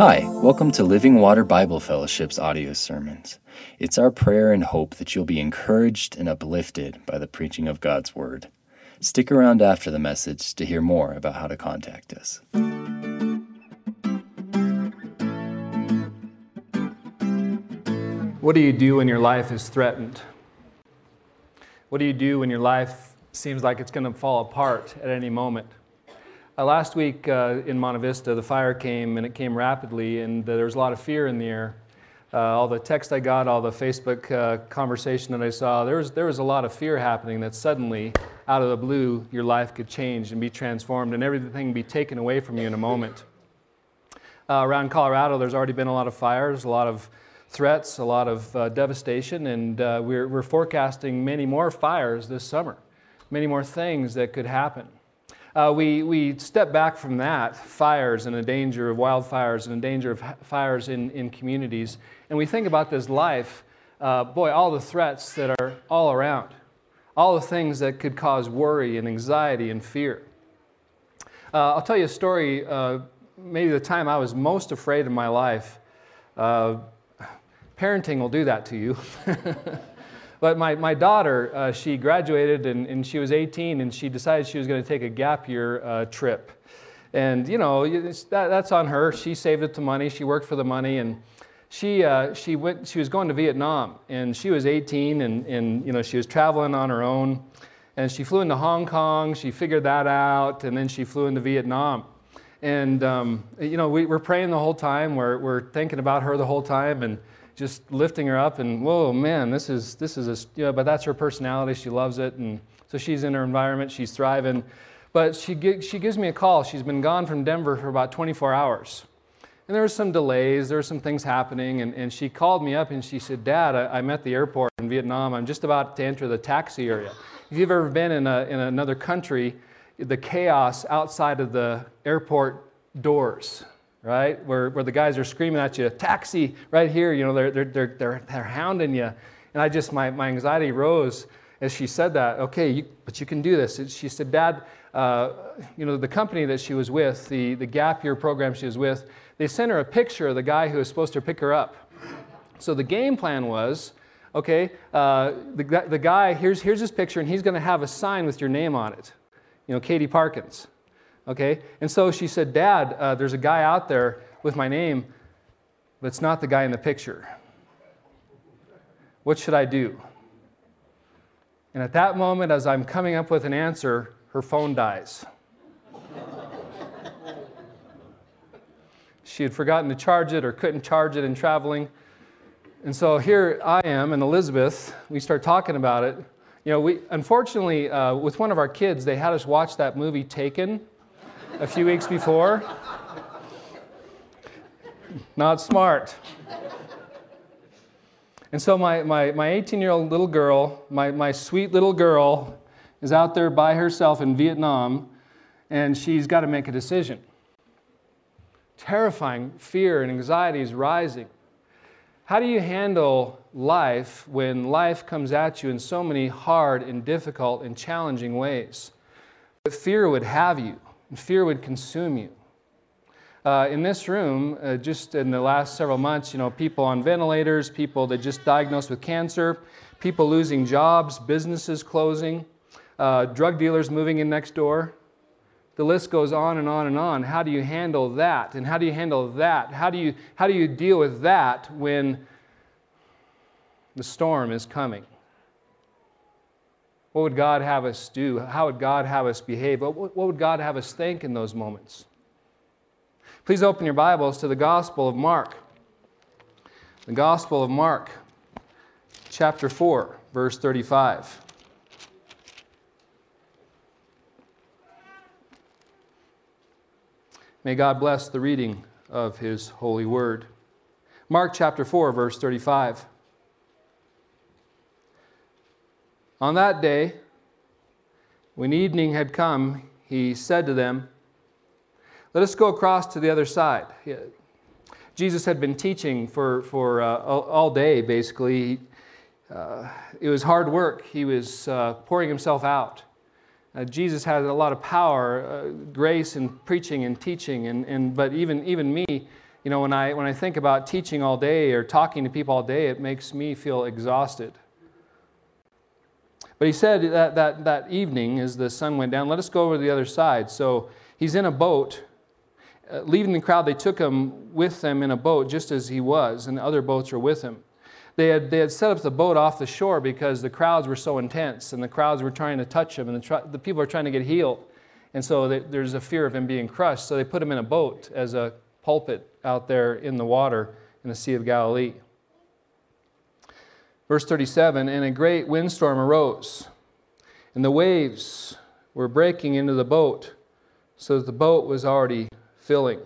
Hi, welcome to Living Water Bible Fellowship's audio sermons. It's our prayer and hope that you'll be encouraged and uplifted by the preaching of God's Word. Stick around after the message to hear more about how to contact us. What do you do when your life is threatened? What do you do when your life seems like it's going to fall apart at any moment? Uh, last week uh, in Monte Vista, the fire came and it came rapidly, and uh, there was a lot of fear in the air. Uh, all the text I got, all the Facebook uh, conversation that I saw, there was, there was a lot of fear happening that suddenly, out of the blue, your life could change and be transformed and everything be taken away from you in a moment. Uh, around Colorado, there's already been a lot of fires, a lot of threats, a lot of devastation, and we're, we're forecasting many more fires this summer, many more things that could happen uh, we, we step back from that, fires and the danger of wildfires and the danger of fires in, in communities, and we think about this life, uh, boy, all the threats that are all around, all the things that could cause worry and anxiety and fear. Uh, I'll tell you a story, uh, maybe the time I was most afraid in my life. Uh, parenting will do that to you. But my, my daughter, uh, she graduated and, and she was 18 and she decided she was going to take a gap year uh, trip. And, you know, that, that's on her. She saved up the money, she worked for the money, and she, uh, she, went, she was going to Vietnam. And she was 18 and, and, you know, she was traveling on her own. And she flew into Hong Kong, she figured that out, and then she flew into Vietnam. And, um, you know, we, we're praying the whole time, we're, we're thinking about her the whole time. And, just lifting her up and whoa man this is this is a you know, but that's her personality. She loves it. And so she's in her environment. She's thriving. But she, she gives me a call. She's been gone from denver for about 24 hours. And there were some delays. There were some things happening. And, and she called me up and she said dad I, i'm at the airport in vietnam. I'm just about to enter the taxi area. If you've ever been in, a, in another country the chaos outside of the airport doors right? Where, where the guys are screaming at you, taxi right here, you know, they're, they're, they're, they're, they're hounding you. And I just, my, my anxiety rose as she said that. Okay, you, but you can do this. She said, Dad, uh, you know, the company that she was with, the, the gap year program she was with, they sent her a picture of the guy who was supposed to pick her up. So the game plan was, okay, uh, the, the guy, here's, here's his picture, and he's going to have a sign with your name on it. You know, Katie Parkins. Okay? And so she said, Dad, uh, there's a guy out there with my name, but it's not the guy in the picture. What should I do? And at that moment, as I'm coming up with an answer, her phone dies. she had forgotten to charge it or couldn't charge it in traveling. And so here I am and Elizabeth, we start talking about it. You know, we unfortunately, uh, with one of our kids, they had us watch that movie Taken a few weeks before. Not smart. And so my, my, my 18 year old little girl, my, my sweet little girl, is out there by herself in Vietnam, and she's got to make a decision. Terrifying fear and anxiety is rising. How do you handle life when life comes at you in so many hard and difficult and challenging ways? That fear would have you and fear would consume you. Uh, in this room, uh, just in the last several months, you know, people on ventilators, people that just diagnosed with cancer, people losing jobs, businesses closing, uh, drug dealers moving in next door. The list goes on and on and on. How do you handle that? And how do you handle that? How do you, how do you deal with that when the storm is coming? What would God have us do? How would God have us behave? What would God have us think in those moments? Please open your Bibles to the Gospel of Mark. The Gospel of Mark, chapter 4, verse 35. May God bless the reading of His holy word. Mark chapter 4, verse 35. On that day, when evening had come, he said to them, Let us go across to the other side. Jesus had been teaching for, for uh, all day, basically. Uh, it was hard work. He was uh, pouring himself out. Uh, Jesus had a lot of power, uh, grace in preaching and teaching, and, and, but even, even me, you know, when I, when I think about teaching all day or talking to people all day, it makes me feel exhausted. But he said that, that, that evening, as the sun went down, let us go over to the other side. So he's in a boat. Uh, leaving the crowd, they took him with them in a boat just as he was, and the other boats were with him. They had, they had set up the boat off the shore because the crowds were so intense, and the crowds were trying to touch him, and the, the people are trying to get healed. And so they, there's a fear of him being crushed. So they put him in a boat as a pulpit out there in the water in the Sea of Galilee. Verse 37 And a great windstorm arose, and the waves were breaking into the boat, so that the boat was already filling.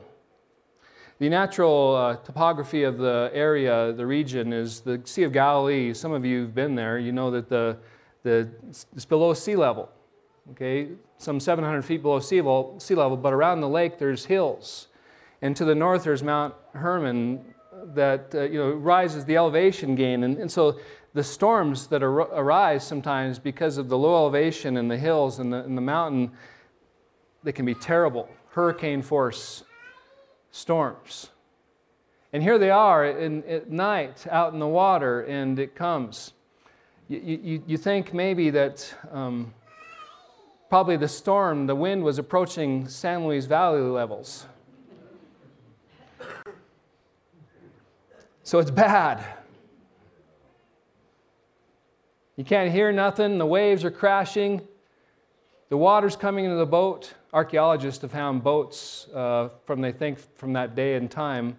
The natural uh, topography of the area, the region, is the Sea of Galilee. Some of you have been there. You know that the, the, it's below sea level, okay? Some 700 feet below sea level, sea level, but around the lake there's hills. And to the north there's Mount Hermon that, uh, you know, rises the elevation gain. And, and so the storms that ar- arise sometimes because of the low elevation and the hills and the, and the mountain, they can be terrible. Hurricane force storms. And here they are in, at night out in the water, and it comes. You, you, you think maybe that um, probably the storm, the wind was approaching San Luis Valley levels. So it's bad. You can't hear nothing, the waves are crashing, the water's coming into the boat archaeologists have found boats uh, from, they think, from that day and time.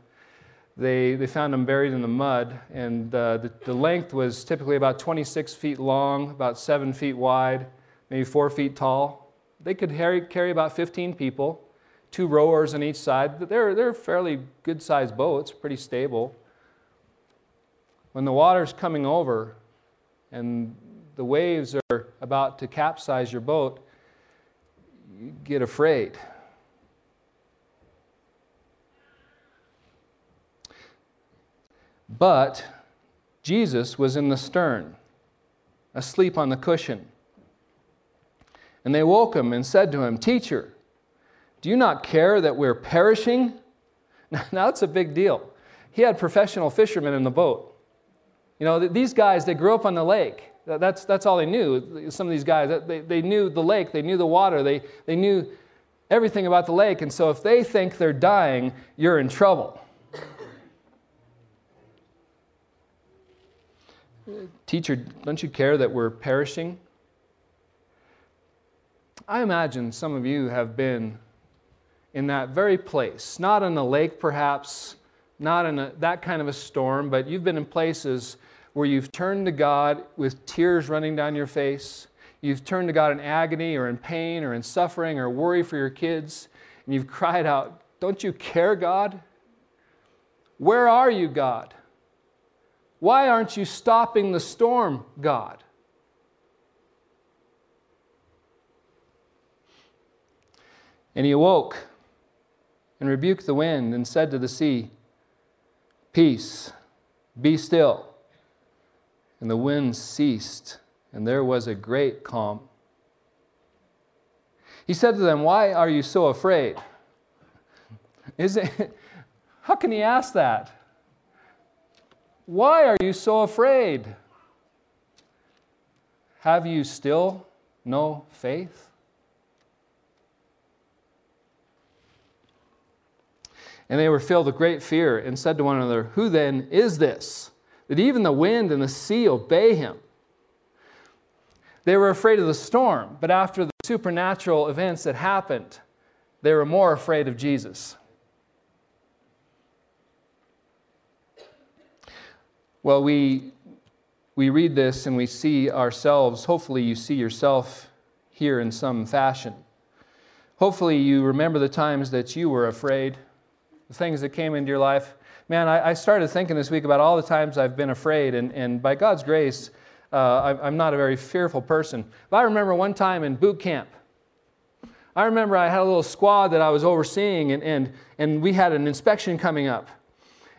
They, they found them buried in the mud, and uh, the, the length was typically about 26 feet long, about 7 feet wide, maybe 4 feet tall. They could carry, carry about 15 people, two rowers on each side. They're, they're fairly good sized boats, pretty stable. When the water's coming over and the waves are about to capsize your boat, you get afraid. But Jesus was in the stern, asleep on the cushion. And they woke him and said to him, Teacher, do you not care that we're perishing? Now, that's a big deal. He had professional fishermen in the boat. You know, these guys, they grew up on the lake. That's, that's all they knew. Some of these guys, they, they knew the lake, they knew the water, they, they knew everything about the lake. And so if they think they're dying, you're in trouble. Teacher, don't you care that we're perishing? I imagine some of you have been in that very place, not in a lake perhaps, not in a, that kind of a storm, but you've been in places where you've turned to God with tears running down your face. You've turned to God in agony or in pain or in suffering or worry for your kids, and you've cried out, Don't you care, God? Where are you, God? Why aren't you stopping the storm, God? And he awoke and rebuked the wind and said to the sea, Peace, be still. And the wind ceased, and there was a great calm. He said to them, Why are you so afraid? Is it, how can he ask that? Why are you so afraid? Have you still no faith? And they were filled with great fear and said to one another, Who then is this? that even the wind and the sea obey him. They were afraid of the storm, but after the supernatural events that happened, they were more afraid of Jesus. Well, we, we read this and we see ourselves. Hopefully, you see yourself here in some fashion. Hopefully, you remember the times that you were afraid, the things that came into your life man, I, I, started thinking this week about all the times I've been afraid, and, and by God's grace, uh, I, I'm not a very fearful person. But I remember one time in boot camp, I remember I had a little squad that I was overseeing, and, and, and we had an inspection coming up.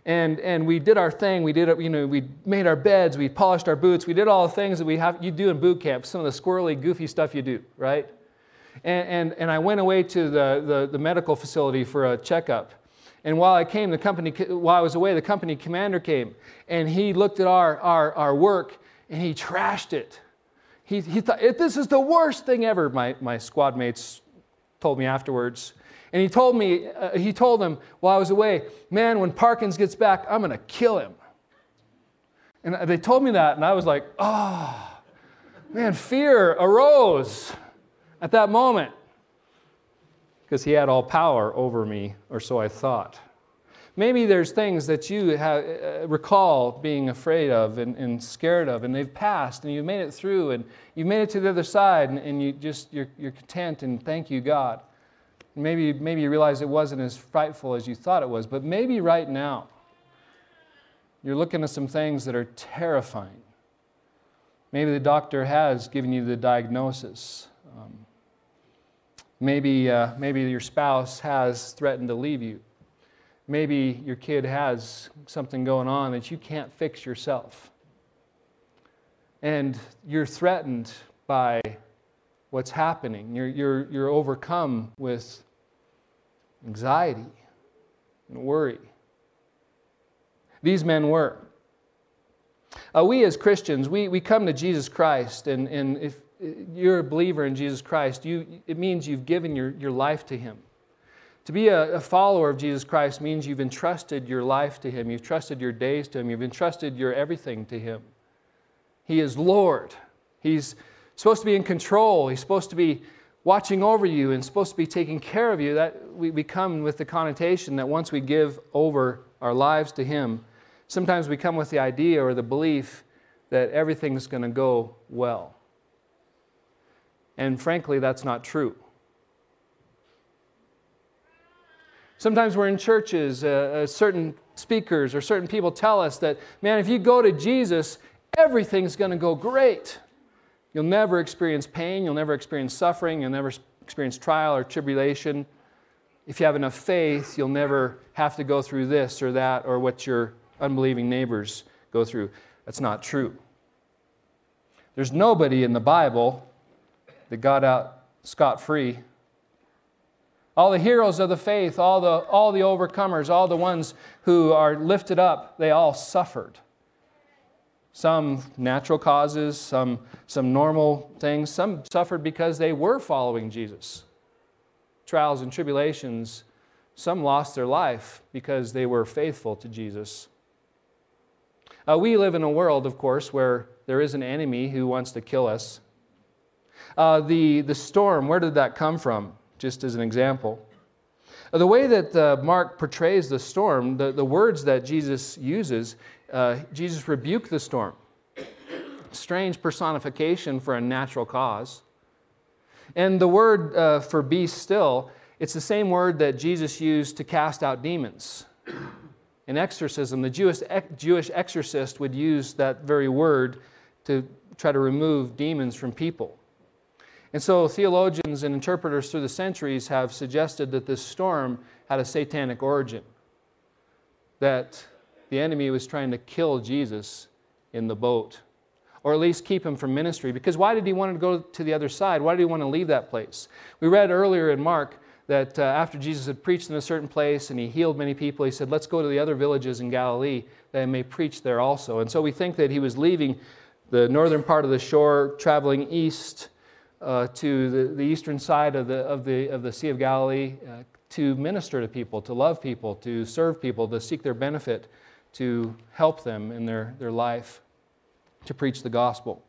And, and we did our thing. We did, you know, we made our beds, we polished our boots, we did all the things that we have, you do in boot camp, some of the squirrely, goofy stuff you do, right? And, and, and I went away to the, the, the medical facility for a checkup. And while I came, the company, while I was away, the company commander came and he looked at our, our, our work and he trashed it. He, he thought, this is the worst thing ever, my, my squad mates told me afterwards. And he told me, uh, he told them while I was away, man, when Parkins gets back, I'm going to kill him. And they told me that, and I was like, oh, man, fear arose at that moment because he had all power over me, or so I thought. Maybe there's things that you have, uh, recall being afraid of and, and, scared of, and they've passed, and you've made it through, and you've made it to the other side, and, and you just you're, you're content, and thank you, God. Maybe maybe you realize it wasn't as frightful as you thought it was, but maybe right now you're looking at some things that are terrifying. Maybe the doctor has given you the diagnosis. Um, maybe uh, maybe your spouse has threatened to leave you. Maybe your kid has something going on that you can't fix yourself. And you're threatened by what's happening. You're, you're, you're overcome with anxiety and worry. These men were. Uh, we as Christians, we, we come to Jesus Christ, and, and if you're a believer in Jesus Christ, you, it means you've given your, your life to Him. To be a, a, follower of Jesus Christ means you've entrusted your life to Him, you've trusted your days to Him, you've entrusted your everything to Him. He is Lord. He's supposed to be in control, He's supposed to be watching over you and supposed to be taking care of you. That we, we come with the connotation that once we give over our lives to Him, sometimes we come with the idea or the belief that everything's going to go well. And frankly, that's not true. Sometimes we're in churches, uh, uh, certain speakers or certain people tell us that, man, if you go to Jesus, everything's going to go great. You'll never experience pain, you'll never experience suffering, you'll never experience trial or tribulation. If you have enough faith, you'll never have to go through this or that or what your unbelieving neighbors go through. That's not true. There's nobody in the Bible that got out scot free all the heroes of the faith, all the, all the overcomers, all the ones who are lifted up, they all suffered. Some natural causes, some, some normal things, some suffered because they were following Jesus. Trials and tribulations, some lost their life because they were faithful to Jesus. Uh, we live in a world, of course, where there is an enemy who wants to kill us. Uh, the, the storm, where did that come from? just as an example. The way that uh, Mark portrays the storm, the, the words that Jesus uses, uh, Jesus rebuked the storm. Strange personification for a natural cause. And the word uh, for be still, it's the same word that Jesus used to cast out demons. In exorcism, the Jewish, Jewish exorcist would use that very word to try to remove demons from people. And so theologians and interpreters through the centuries have suggested that this storm had a satanic origin, that the enemy was trying to kill Jesus in the boat, or at least keep him from ministry. Because why did he want to go to the other side? Why did he want to leave that place? We read earlier in Mark that uh, after Jesus had preached in a certain place and he healed many people, he said, Let's go to the other villages in Galilee that I may preach there also. And so we think that he was leaving the northern part of the shore, traveling east uh, to the, the eastern side of the, of, the, of the Sea of Galilee uh, to minister to people, to love people, to serve people, to seek their benefit, to help them in their, their life, to preach the gospel.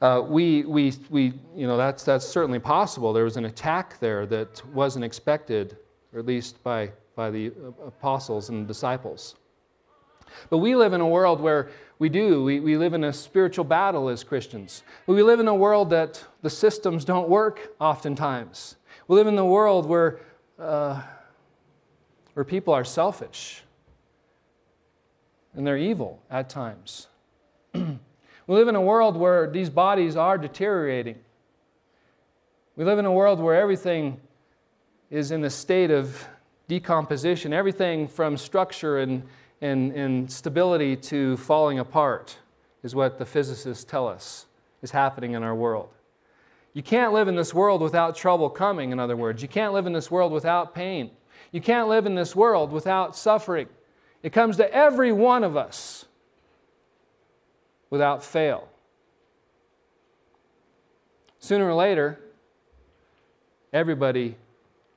Uh, we, we, we, you know, that's, that's certainly possible. There was an attack there that wasn't expected, or at least by, by the apostles and disciples. But we live in a world where we do. We, we live in a spiritual battle as Christians. We live in a world that the systems don't work oftentimes. We live in a world where, uh, where people are selfish and they're evil at times. we live in a world where these bodies are deteriorating. We live in a world where everything is in a state of decomposition, everything from structure and and, and stability to falling apart, is what the physicists tell us is happening in our world. You can't live in this world without trouble coming, in other words. You can't live in this world without pain. You can't live in this world without suffering. It comes to every one of us without fail. Sooner or later, everybody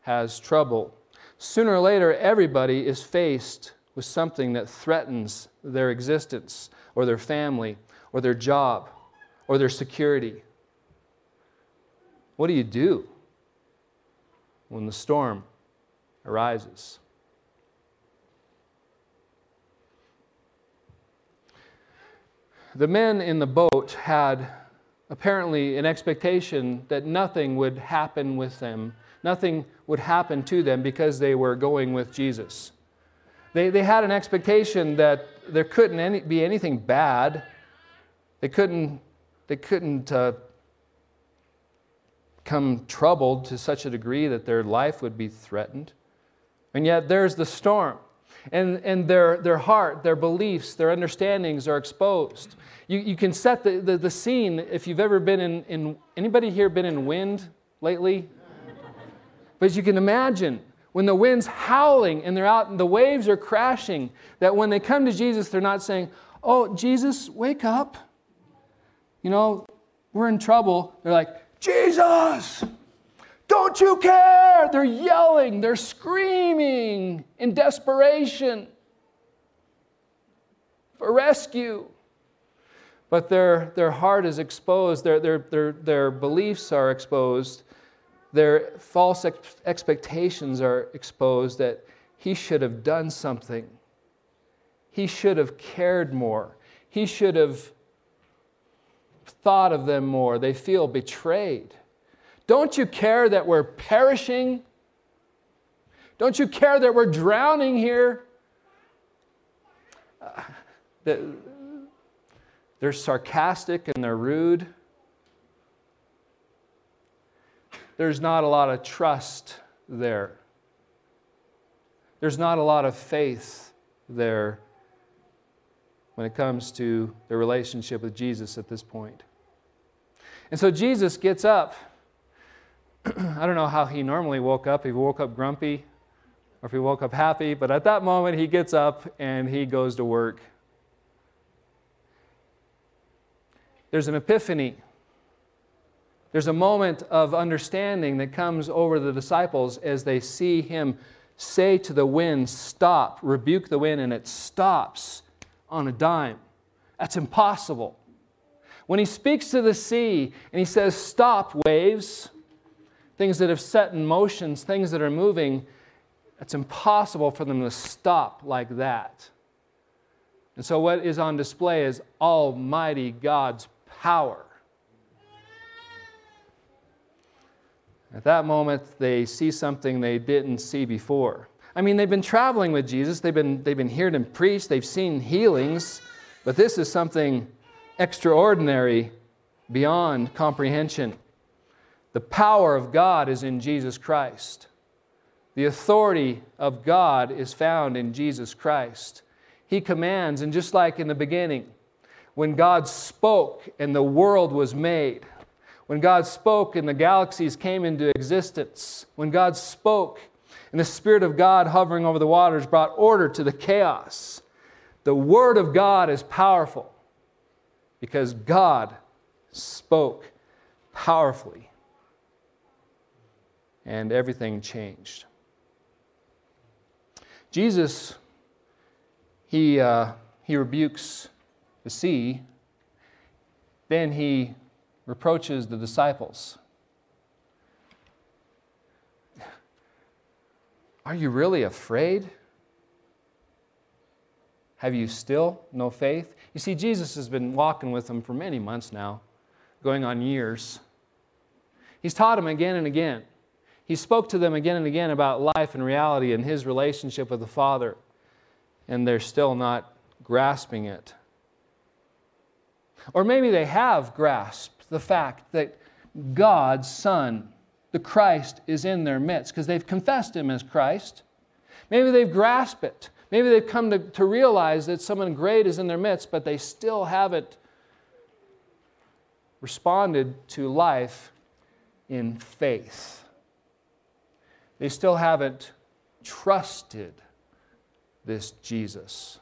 has trouble. Sooner or later, everybody is faced with something that threatens their existence or their family or their job or their security. What do you do when the storm arises? The men in the boat had apparently an expectation that nothing would happen with them, nothing would happen to them because they were going with Jesus. They, they had an expectation that there couldn't any, be anything bad. They couldn't, they couldn't uh, come troubled to such a degree that their life would be threatened. And yet there's the storm. And, and their, their heart, their beliefs, their understandings are exposed. You, you can set the, the, the scene if you've ever been in, in, anybody here been in wind lately? But you can imagine when the wind's howling and they're out and the waves are crashing, that when they come to Jesus, they're not saying, Oh, Jesus, wake up. You know, we're in trouble. They're like, Jesus, don't you care? They're yelling, they're screaming in desperation for rescue. But their, their heart is exposed, their, their, their, their beliefs are exposed, their false ex- expectations are exposed that he should have done something. He should have cared more. He should have thought of them more. They feel betrayed. Don't you care that we're perishing? Don't you care that we're drowning here? Uh, they're sarcastic and they're rude. There's not a lot of trust there. There's not a lot of faith there when it comes to their relationship with Jesus at this point. And so Jesus gets up. I don't know how he normally woke up. He woke up grumpy or if he woke up happy, but at that moment he gets up and he goes to work. There's an epiphany. There's a moment of understanding that comes over the disciples as they see him say to the wind, Stop, rebuke the wind, and it stops on a dime. That's impossible. When he speaks to the sea and he says, Stop, waves, things that have set in motions, things that are moving, it's impossible for them to stop like that. And so, what is on display is Almighty God's power. At that moment, they see something they didn't see before. I mean, they've been traveling with Jesus, they've been, they've been hearing him preach, they've seen healings, but this is something extraordinary beyond comprehension. The power of God is in Jesus Christ. The authority of God is found in Jesus Christ. He commands, and just like in the beginning, when God spoke and the world was made, when God spoke and the galaxies came into existence, when God spoke and the Spirit of God hovering over the waters brought order to the chaos, the Word of God is powerful because God spoke powerfully and everything changed. Jesus, he, uh, he rebukes the sea, then he reproaches the disciples. Are you really afraid? Have you still no faith? You see, Jesus has been walking with them for many months now, going on years. He's taught them again and again. He spoke to them again and again about life and reality and his relationship with the Father, and they're still not grasping it. Or maybe they have grasped the fact that God's Son, the Christ, is in their midst because they've confessed Him as Christ. Maybe they've grasped it. Maybe they've come to, to realize that someone great is in their midst, but they still haven't responded to life in faith. They still haven't trusted this Jesus.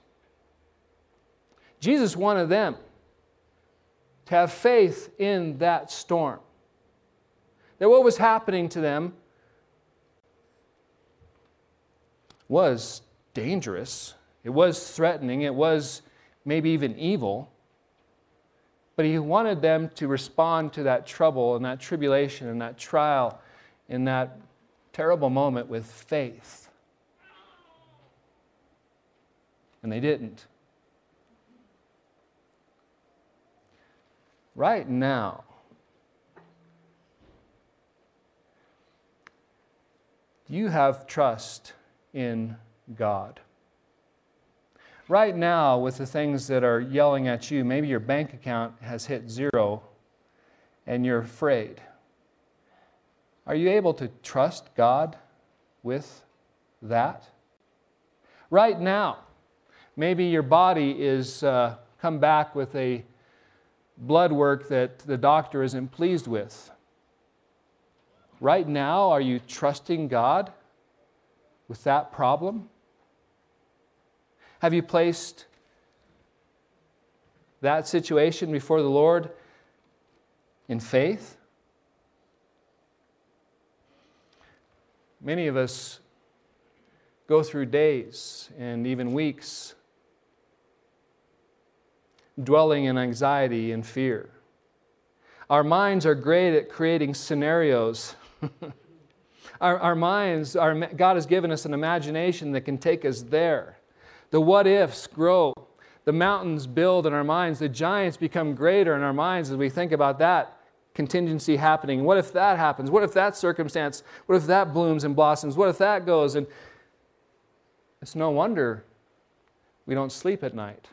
Jesus wanted them to have faith in that storm. That what was happening to them was dangerous, it was threatening, it was maybe even evil. But he wanted them to respond to that trouble and that tribulation and that trial in that terrible moment with faith. And they didn't. Right now, you have trust in God? Right now, with the things that are yelling at you, maybe your bank account has hit zero and you're afraid. Are you able to trust God with that? Right now, maybe your body is uh, come back with a blood work that the doctor isn't pleased with. Right now, are you trusting God with that problem? Have you placed that situation before the Lord in faith? Many of us go through days and even weeks dwelling in anxiety and fear. Our minds are great at creating scenarios. our, our minds, our, God has given us an imagination that can take us there. The what ifs grow. The mountains build in our minds. The giants become greater in our minds as we think about that contingency happening. What if that happens? What if that circumstance? What if that blooms and blossoms? What if that goes? And it's no wonder we don't sleep at night.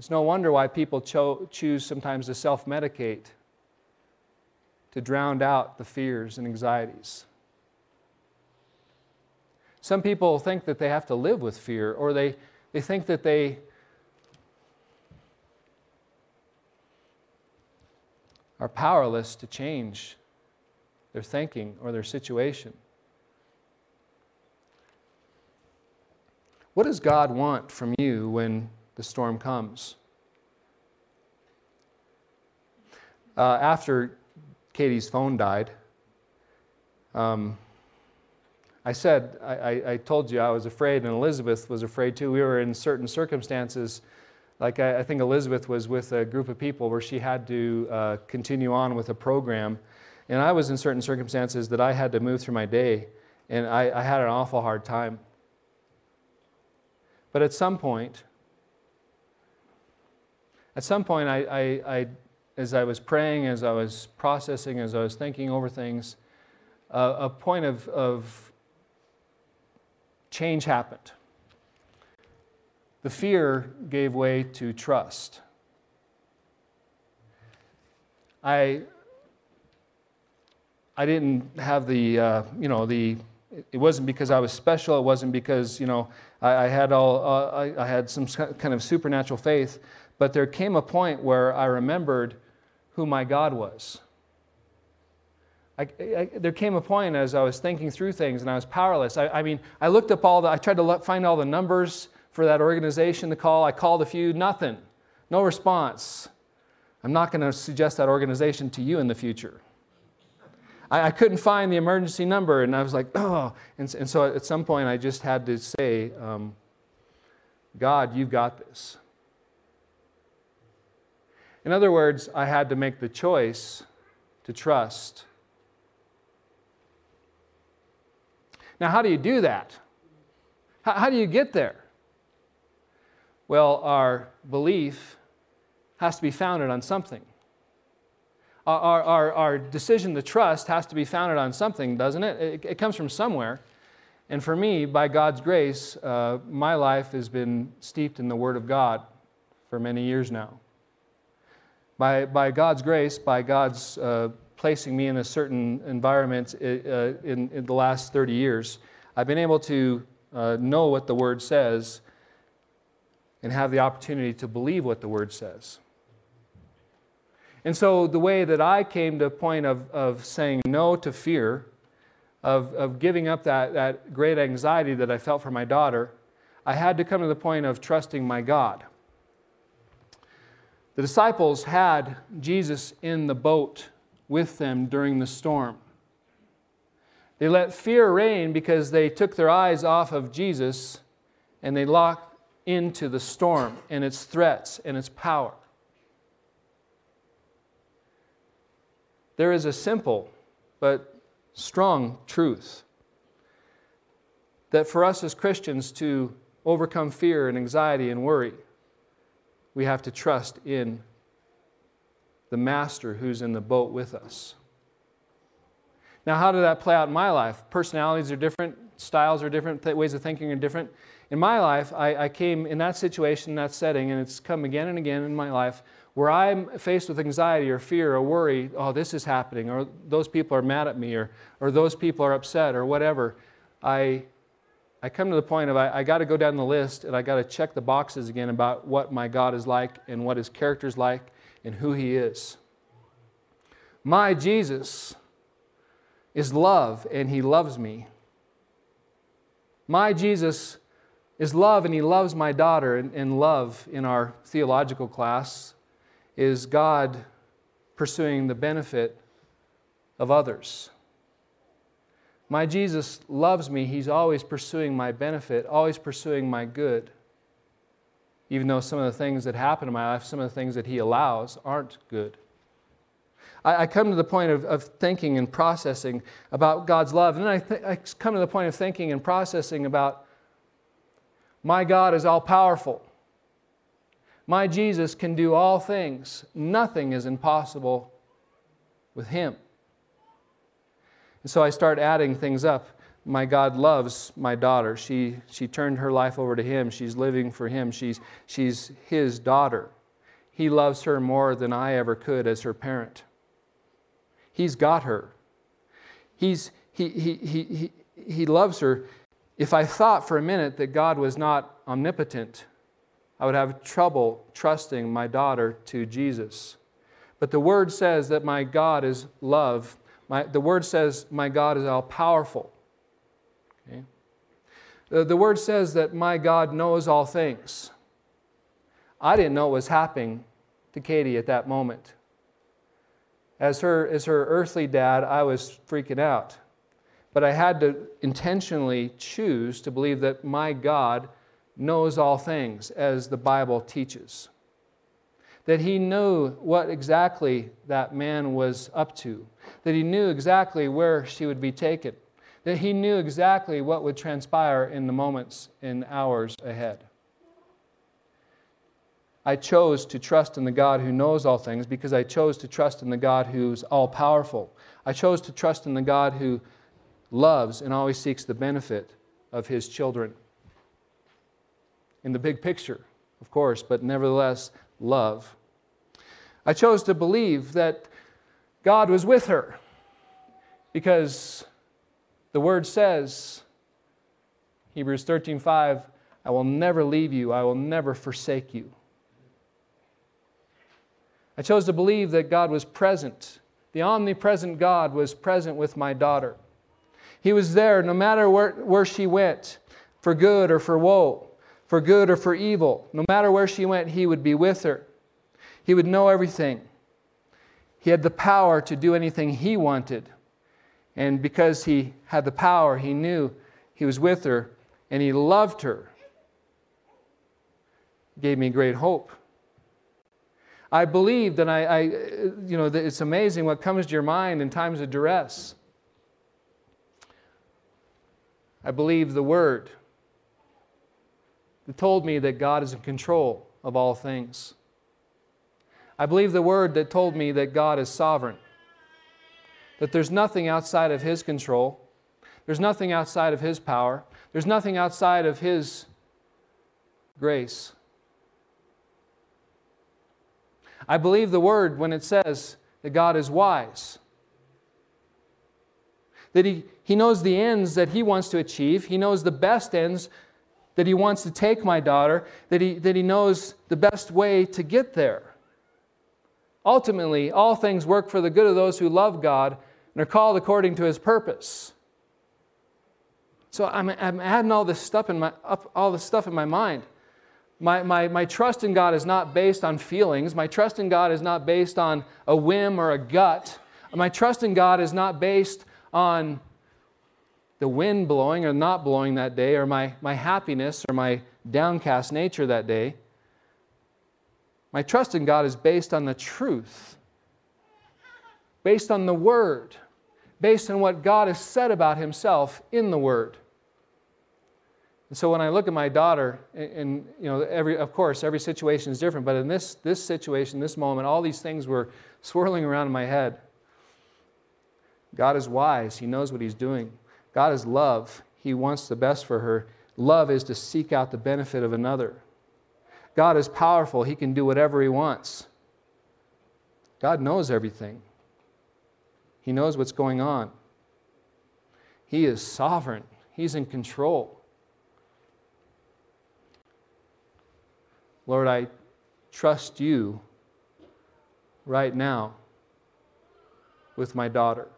It's no wonder why people cho- choose sometimes to self medicate to drown out the fears and anxieties. Some people think that they have to live with fear, or they, they think that they are powerless to change their thinking or their situation. What does God want from you when the storm comes? Uh, after Katie's phone died, um, I said, I, I, told you I was afraid, and Elizabeth was afraid too. We were in certain circumstances. Like I, I think Elizabeth was with a group of people where she had to uh, continue on with a program. And I was in certain circumstances that I had to move through my day, and I, I had an awful hard time. But at some point, at some point, I, I, I, as I was praying, as I was processing, as I was thinking over things, uh, a point of, of change happened. The fear gave way to trust. I, I didn't have the, uh, you know, the, it wasn't because I was special. It wasn't because, you know, I, I had all, uh, I, I had some kind of supernatural faith. But there came a point where I remembered who my God was. I, I, there came a point as I was thinking through things and I was powerless. I, I mean, I looked up all the, I tried to look, find all the numbers for that organization to call. I called a few, nothing, no response. I'm not going to suggest that organization to you in the future. I, couldn't find the emergency number, and I was like, oh. And, and so at some point, I just had to say, um, God, you've got this. In other words, I had to make the choice to trust Now, how do you do that? How, how do you get there? Well, our belief has to be founded on something. Our, our, our decision to trust has to be founded on something, doesn't it? It, it comes from somewhere. And for me, by God's grace, uh, my life has been steeped in the Word of God for many years now. By, by God's grace, by God's uh, placing me in a certain environment uh, in, in, the last 30 years, I've been able to uh, know what the Word says and have the opportunity to believe what the Word says. And so, the way that I came to a point of, of saying no to fear, of, of giving up that, that great anxiety that I felt for my daughter, I had to come to the point of trusting my God. The disciples had Jesus in the boat with them during the storm. They let fear reign because they took their eyes off of Jesus and they locked into the storm and its threats and its power. There is a simple but strong truth that for us as Christians to overcome fear and anxiety and worry, we have to trust in the Master who's in the boat with us. Now, how did that play out in my life? Personalities are different, styles are different, ways of thinking are different. In my life, I, I came in that situation, that setting, and it's come again and again in my life where I'm faced with anxiety or fear or worry, oh, this is happening, or those people are mad at me, or, or those people are upset, or whatever. I I come to the point of I, I got to go down the list and I got to check the boxes again about what my God is like and what his character is like and who he is. My Jesus is love and he loves me. My Jesus is love and he loves my daughter. And, and love in our theological class is God pursuing the benefit of others. My Jesus loves me. He's always pursuing my benefit, always pursuing my good. Even though some of the things that happen in my life, some of the things that He allows aren't good. I, I come to the point of, of, thinking and processing about God's love. And then I, th- I come to the point of thinking and processing about my God is all powerful. My Jesus can do all things. Nothing is impossible with Him. And so I start adding things up. My God loves my daughter. She, she turned her life over to Him. She's living for Him. She's, she's His daughter. He loves her more than I ever could as her parent. He's got her. He's, he, he, he, he, he loves her. If I thought for a minute that God was not omnipotent, I would have trouble trusting my daughter to Jesus. But the Word says that my God is love my, the word says, My God is all powerful. Okay? The, the word says that my God knows all things. I didn't know what was happening to Katie at that moment. As her, as her earthly dad, I was freaking out. But I had to intentionally choose to believe that my God knows all things, as the Bible teaches that he knew what exactly that man was up to, that he knew exactly where she would be taken, that he knew exactly what would transpire in the moments and hours ahead. I chose to trust in the God who knows all things because I chose to trust in the God who's all powerful. I chose to trust in the God who loves and always seeks the benefit of his children. In the big picture, of course, but nevertheless, love. I chose to believe that God was with her because the word says, Hebrews 13:5, I will never leave you, I will never forsake you. I chose to believe that God was present. The omnipresent God was present with my daughter. He was there no matter where, where she went, for good or for woe, for good or for evil. No matter where she went, He would be with her. He would know everything. He had the power to do anything he wanted. And because he had the power, he knew he was with her and he loved her. gave me great hope. I believed, and I, I you know, it's amazing what comes to your mind in times of duress. I believed the word told me that God is in control of all things. I believe the word that told me that God is sovereign, that there's nothing outside of His control, there's nothing outside of His power, there's nothing outside of His grace. I believe the word when it says that God is wise. That he, he knows the ends that he wants to achieve. He knows the best ends that he wants to take my daughter. That he, that he knows the best way to get there. Ultimately, all things work for the good of those who love God and are called according to his purpose. So I'm, I'm adding all this stuff in my, up, all this stuff in my mind. My, my, my trust in God is not based on feelings. My trust in God is not based on a whim or a gut. My trust in God is not based on the wind blowing or not blowing that day, or my, my happiness or my downcast nature that day. My trust in God is based on the truth, based on the Word, based on what God has said about Himself in the Word. And so when I look at my daughter, and, you know, every, of course, every situation is different, but in this, this situation, this moment, all these things were swirling around in my head. God is wise, He knows what He's doing. God is love, He wants the best for her. Love is to seek out the benefit of another. God is powerful, He can do whatever He wants. God knows everything, He knows what's going on. He is sovereign, He's in control. Lord, I trust you right now with my daughter.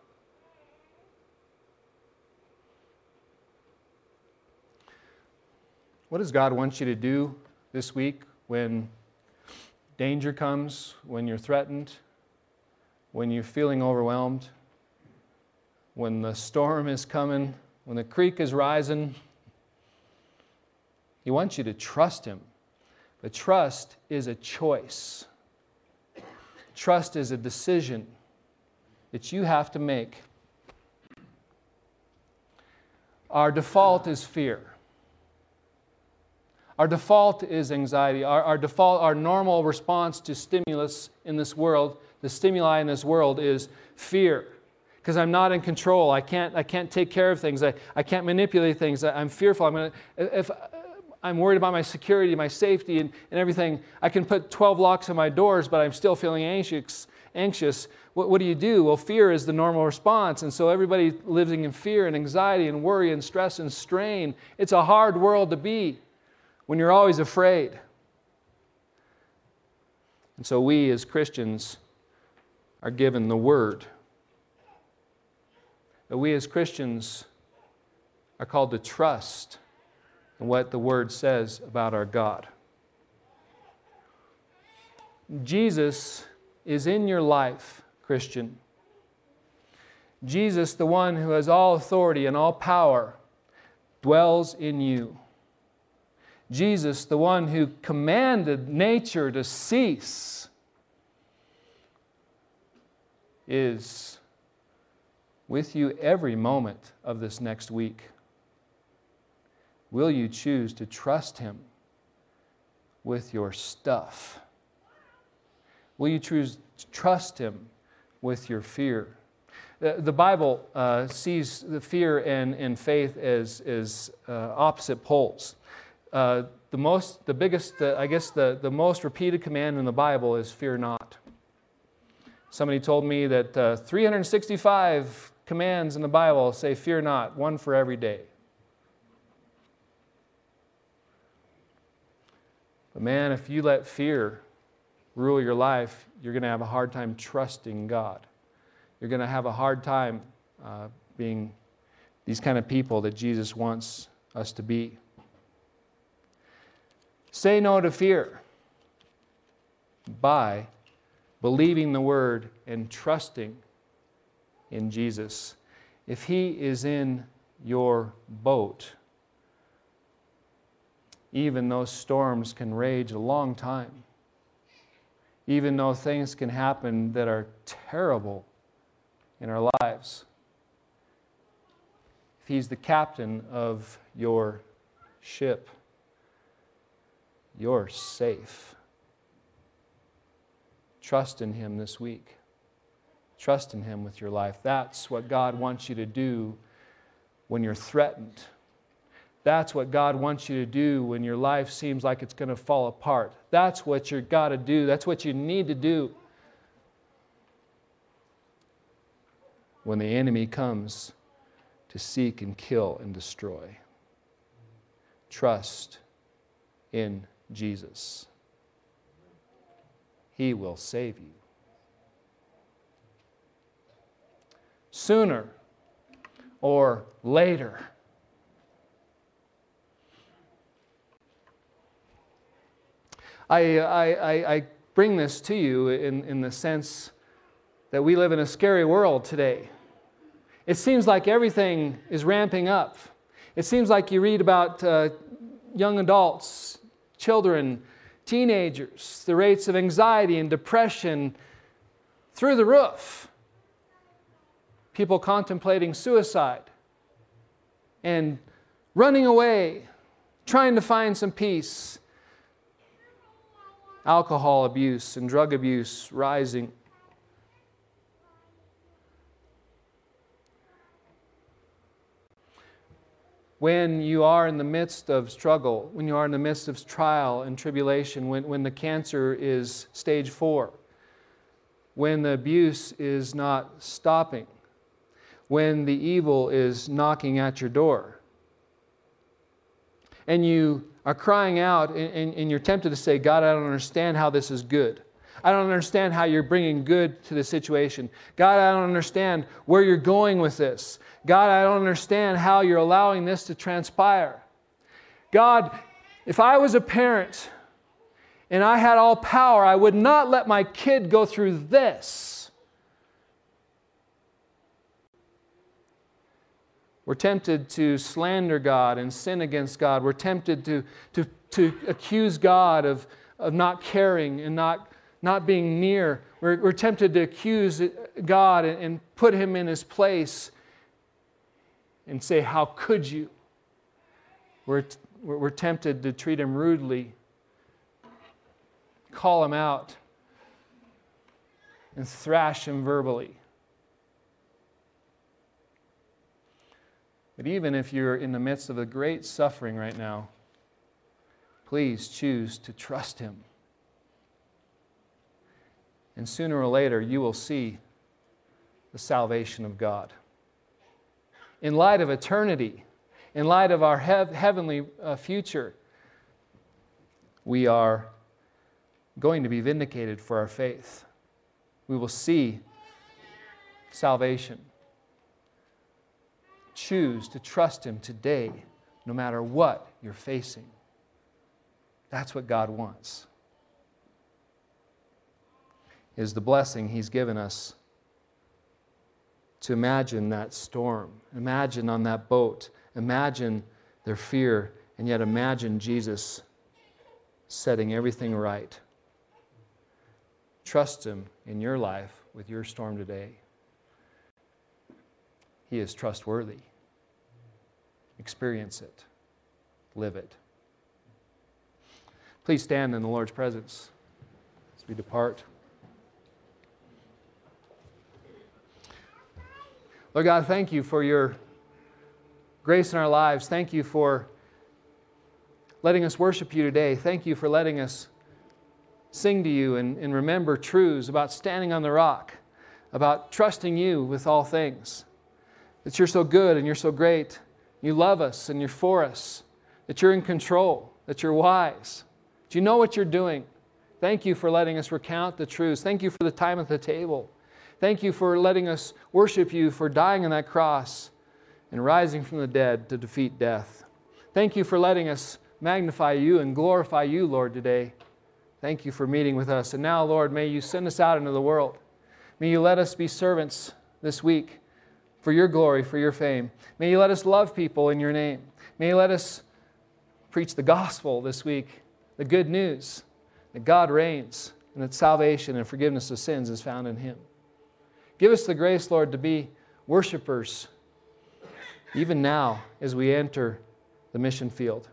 What does God want you to do this week when danger comes, when you're threatened, when you're feeling overwhelmed, when the storm is coming, when the creek is rising? He wants you to trust Him. But trust is a choice, trust is a decision that you have to make. Our default is fear. Our default is anxiety. Our, our default, our normal response to stimulus in this world, the stimuli in this world is fear. Because I'm not in control. I can't, I can't take care of things. I, I can't manipulate things. I, am fearful. I'm gonna, if I'm worried about my security, my safety, and, and everything, I can put 12 locks on my doors, but I'm still feeling anxious. anxious. What, what do you do? Well, fear is the normal response. And so everybody living in fear and anxiety and worry and stress and strain. It's a hard world to be when you're always afraid. And so we as Christians are given the Word. That we as Christians are called to trust in what the Word says about our God. Jesus is in your life, Christian. Jesus, the one who has all authority and all power, dwells in you. Jesus, the one who commanded nature to cease, is with you every moment of this next week. Will you choose to trust Him with your stuff? Will you choose to trust Him with your fear? The Bible uh, sees the fear and, and faith as, as uh, opposite poles. Uh, the most, the biggest, uh, I guess the, the most repeated command in the Bible is fear not. Somebody told me that uh, 365 commands in the Bible say fear not, one for every day. But man, if you let fear rule your life, you're going to have a hard time trusting God. You're going to have a hard time uh, being these kind of people that Jesus wants us to be. Say no to fear by believing the word and trusting in Jesus. If He is in your boat, even though storms can rage a long time, even though things can happen that are terrible in our lives, if He's the captain of your ship, you're safe. Trust in Him this week. Trust in Him with your life. That's what God wants you to do when you're threatened. That's what God wants you to do when your life seems like it's going to fall apart. That's what you've got to do. That's what you need to do. When the enemy comes to seek and kill and destroy, trust in Jesus. He will save you. Sooner or later, I, I, I, bring this to you in, in the sense that we live in a scary world today. It seems like everything is ramping up. It seems like you read about uh, young adults children, teenagers, the rates of anxiety and depression through the roof. People contemplating suicide and running away, trying to find some peace. Alcohol abuse and drug abuse rising. When you are in the midst of struggle, when you are in the midst of trial and tribulation, when, when the cancer is stage four, when the abuse is not stopping, when the evil is knocking at your door, and you are crying out and, and, and you're tempted to say, God, I don't understand how this is good. I don't understand how you're bringing good to the situation. God, I don't understand where you're going with this. God, I don't understand how you're allowing this to transpire. God, if I was a parent and I had all power, I would not let my kid go through this. We're tempted to slander God and sin against God. We're tempted to, to, to accuse God of, of not caring and not not being near. We're, we're tempted to accuse God and, and put him in his place and say, How could you? We're, we're tempted to treat him rudely, call him out, and thrash him verbally. But even if you're in the midst of a great suffering right now, please choose to trust him. And sooner or later, you will see the salvation of God. In light of eternity, in light of our hev- heavenly uh, future, we are going to be vindicated for our faith. We will see salvation. Choose to trust Him today, no matter what you're facing. That's what God wants is the blessing He's given us to imagine that storm, imagine on that boat, imagine their fear, and yet imagine Jesus setting everything right. Trust Him in your life with your storm today. He is trustworthy. Experience it, live it. Please stand in the Lord's presence as we depart. Lord God, thank you for your grace in our lives. Thank you for letting us worship you today. Thank you for letting us sing to you and, and remember truths about standing on the rock, about trusting you with all things. That you're so good and you're so great. You love us and you're for us. That you're in control. That you're wise. That you know what you're doing. Thank you for letting us recount the truths. Thank you for the time at the table. Thank you for letting us worship you, for dying on that cross and rising from the dead to defeat death. Thank you for letting us magnify you and glorify you, Lord, today. Thank you for meeting with us. And now, Lord, may you send us out into the world. May you let us be servants this week for your glory, for your fame. May you let us love people in your name. May you let us preach the gospel this week, the good news that God reigns and that salvation and forgiveness of sins is found in him. Give us the grace, Lord, to be worshipers, even now as we enter the mission field.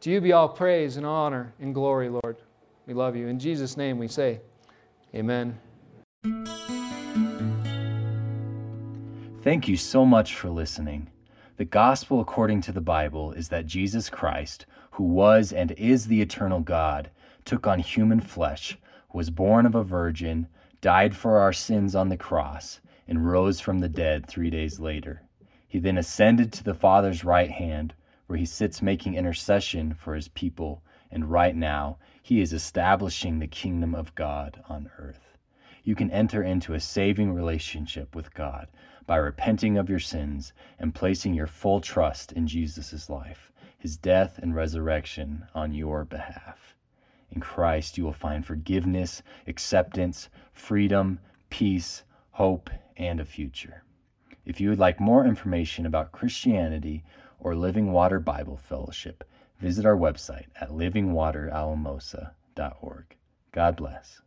To you be all praise and honor and glory, Lord. We love you. In Jesus' name we say, Amen. Thank you so much for listening. The gospel according to the Bible is that Jesus Christ, who was and is the eternal God, took on human flesh, was born of a virgin died for our sins on the cross, and rose from the dead three days later. He then ascended to the Father's right hand, where he sits making intercession for his people, and right now he is establishing the kingdom of God on earth. You can enter into a saving relationship with God by repenting of your sins and placing your full trust in Jesus' life, his death and resurrection on your behalf. In Christ, you will find forgiveness, acceptance, freedom, peace, hope, and a future. If you would like more information about Christianity or Living Water Bible Fellowship, visit our website at livingwateralamosa.org. God bless.